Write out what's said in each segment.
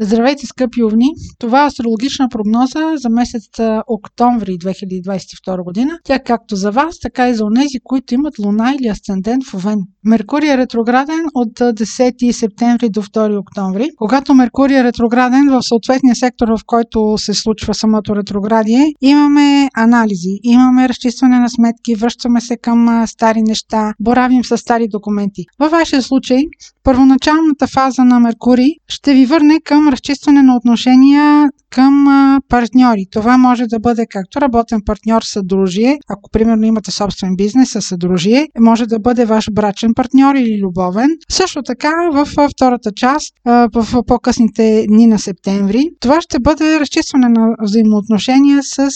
Здравейте, скъпи овни! Това е астрологична прогноза за месец октомври 2022 година. Тя както за вас, така и за онези, които имат луна или асцендент в Овен. Меркурий е ретрограден от 10 септември до 2 октомври. Когато Меркурий е ретрограден в съответния сектор, в който се случва самото ретроградие, имаме анализи, имаме разчистване на сметки, връщаме се към стари неща, боравим с стари документи. Във вашия случай, първоначалната фаза на Меркурий ще ви върне към разчистване на отношения към партньори. Това може да бъде както работен партньор съдружие, ако примерно имате собствен бизнес със съдружие, може да бъде ваш брачен партньор или любовен. Също така в втората част, в по-късните дни на септември, това ще бъде разчистване на взаимоотношения с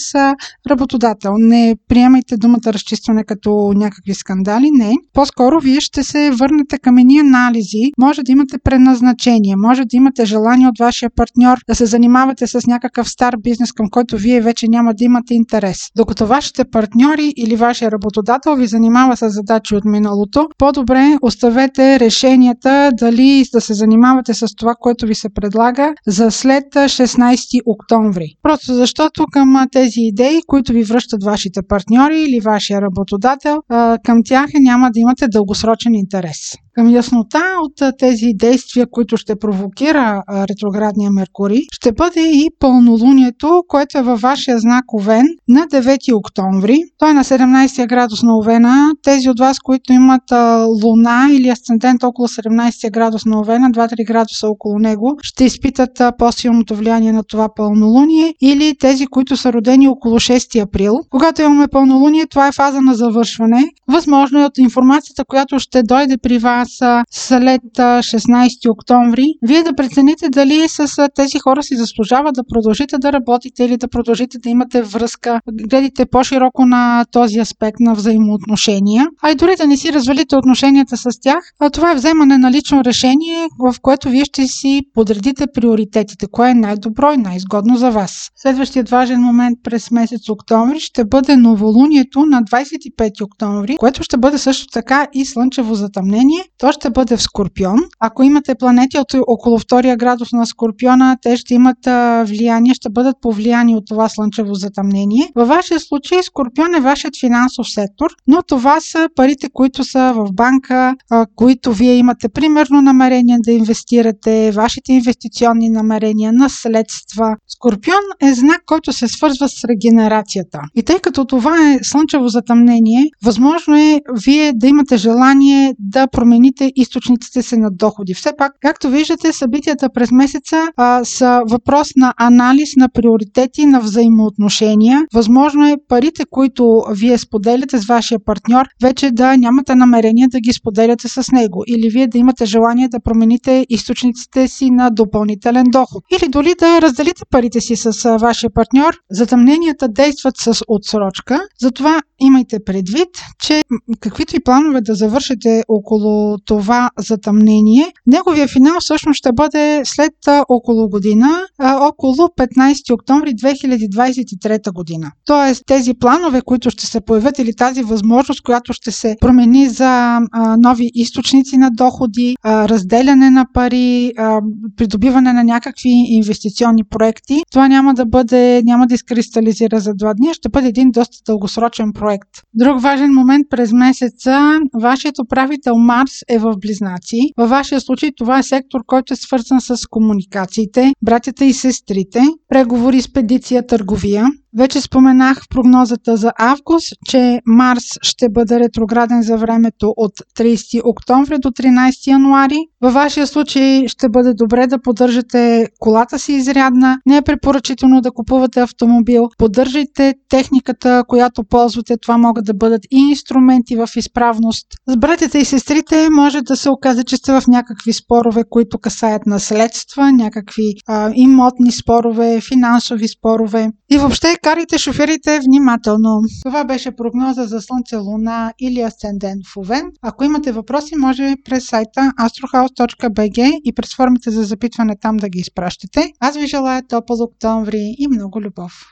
работодател. Не приемайте думата разчистване като някакви скандали, не. По-скоро вие ще се върнете към едни анализи, може да имате предназначение, може да имате желание от вашия партньор да се занимавате с някакъв стар бизнес, към който вие вече няма да имате интерес. Докато вашите партньори или вашия работодател ви занимава с задачи от миналото, по-добре оставете решенията дали да се занимавате с това, което ви се предлага за след 16 октомври. Просто защото към тези идеи, които ви връщат вашите партньори или вашия работодател, към тях няма да имате дългосрочен интерес. Към яснота от тези действия, които ще провокира ретроградния Меркурий, ще бъде и пълнолунието, което е във вашия знак Овен на 9 октомври. Той е на 17 градус на Овена. Тези от вас, които имат луна или асцендент около 17 градус на Овена, 2-3 градуса около него, ще изпитат по-силното влияние на това пълнолуние или тези, които са родени около 6 април. Когато имаме пълнолуние, това е фаза на завършване. Възможно е от информацията, която ще дойде при вас са след 16 октомври, вие да прецените дали с тези хора си заслужава да продължите да работите или да продължите да имате връзка, гледате по-широко на този аспект на взаимоотношения, а и дори да не си развалите отношенията с тях, а това е вземане на лично решение, в което вие ще си подредите приоритетите, кое е най-добро и най-изгодно за вас. Следващият важен момент през месец октомври ще бъде новолунието на 25 октомври, което ще бъде също така и слънчево затъмнение, то ще бъде в Скорпион. Ако имате планети от около втория градус на Скорпиона, те ще имат влияние, ще бъдат повлияни от това слънчево затъмнение. Във вашия случай Скорпион е вашият финансов сектор, но това са парите, които са в банка, които вие имате примерно намерение да инвестирате, вашите инвестиционни намерения, наследства. Скорпион е знак, който се свързва с регенерацията. И тъй като това е слънчево затъмнение, възможно е вие да имате желание да промените промените източниците си на доходи. Все пак, както виждате, събитията през месеца а, са въпрос на анализ на приоритети, на взаимоотношения. Възможно е парите, които вие споделяте с вашия партньор, вече да нямате намерение да ги споделяте с него. Или вие да имате желание да промените източниците си на допълнителен доход. Или дори да разделите парите си с вашия партньор. Затъмненията действат с отсрочка. Затова имайте предвид, че каквито и планове да завършите около това затъмнение. Неговия финал всъщност ще бъде след около година, около 15 октомври 2023 година. Тоест тези планове, които ще се появят или тази възможност, която ще се промени за нови източници на доходи, разделяне на пари, придобиване на някакви инвестиционни проекти, това няма да бъде, няма да изкристализира за два дни, ще бъде един доста дългосрочен проект. Друг важен момент през месеца, вашият управител Марс е в близнаци. Във вашия случай това е сектор, който е свързан с комуникациите, братята и сестрите, преговори, спедиция, търговия. Вече споменах в прогнозата за август, че Марс ще бъде ретрограден за времето от 30 октомври до 13 януари. Във вашия случай ще бъде добре да поддържате колата си изрядна. Не е препоръчително да купувате автомобил. Поддържайте техниката, която ползвате. Това могат да бъдат и инструменти в изправност. С братята и сестрите може да се окаже, че сте в някакви спорове, които касаят наследства, някакви а, имотни спорове, финансови спорове. И въобще карайте шофирите внимателно. Това беше прогноза за Слънце, Луна или Асцендент в Овен. Ако имате въпроси, може през сайта astrohouse.bg и през формите за запитване там да ги изпращате. Аз ви желая топъл октомври и много любов!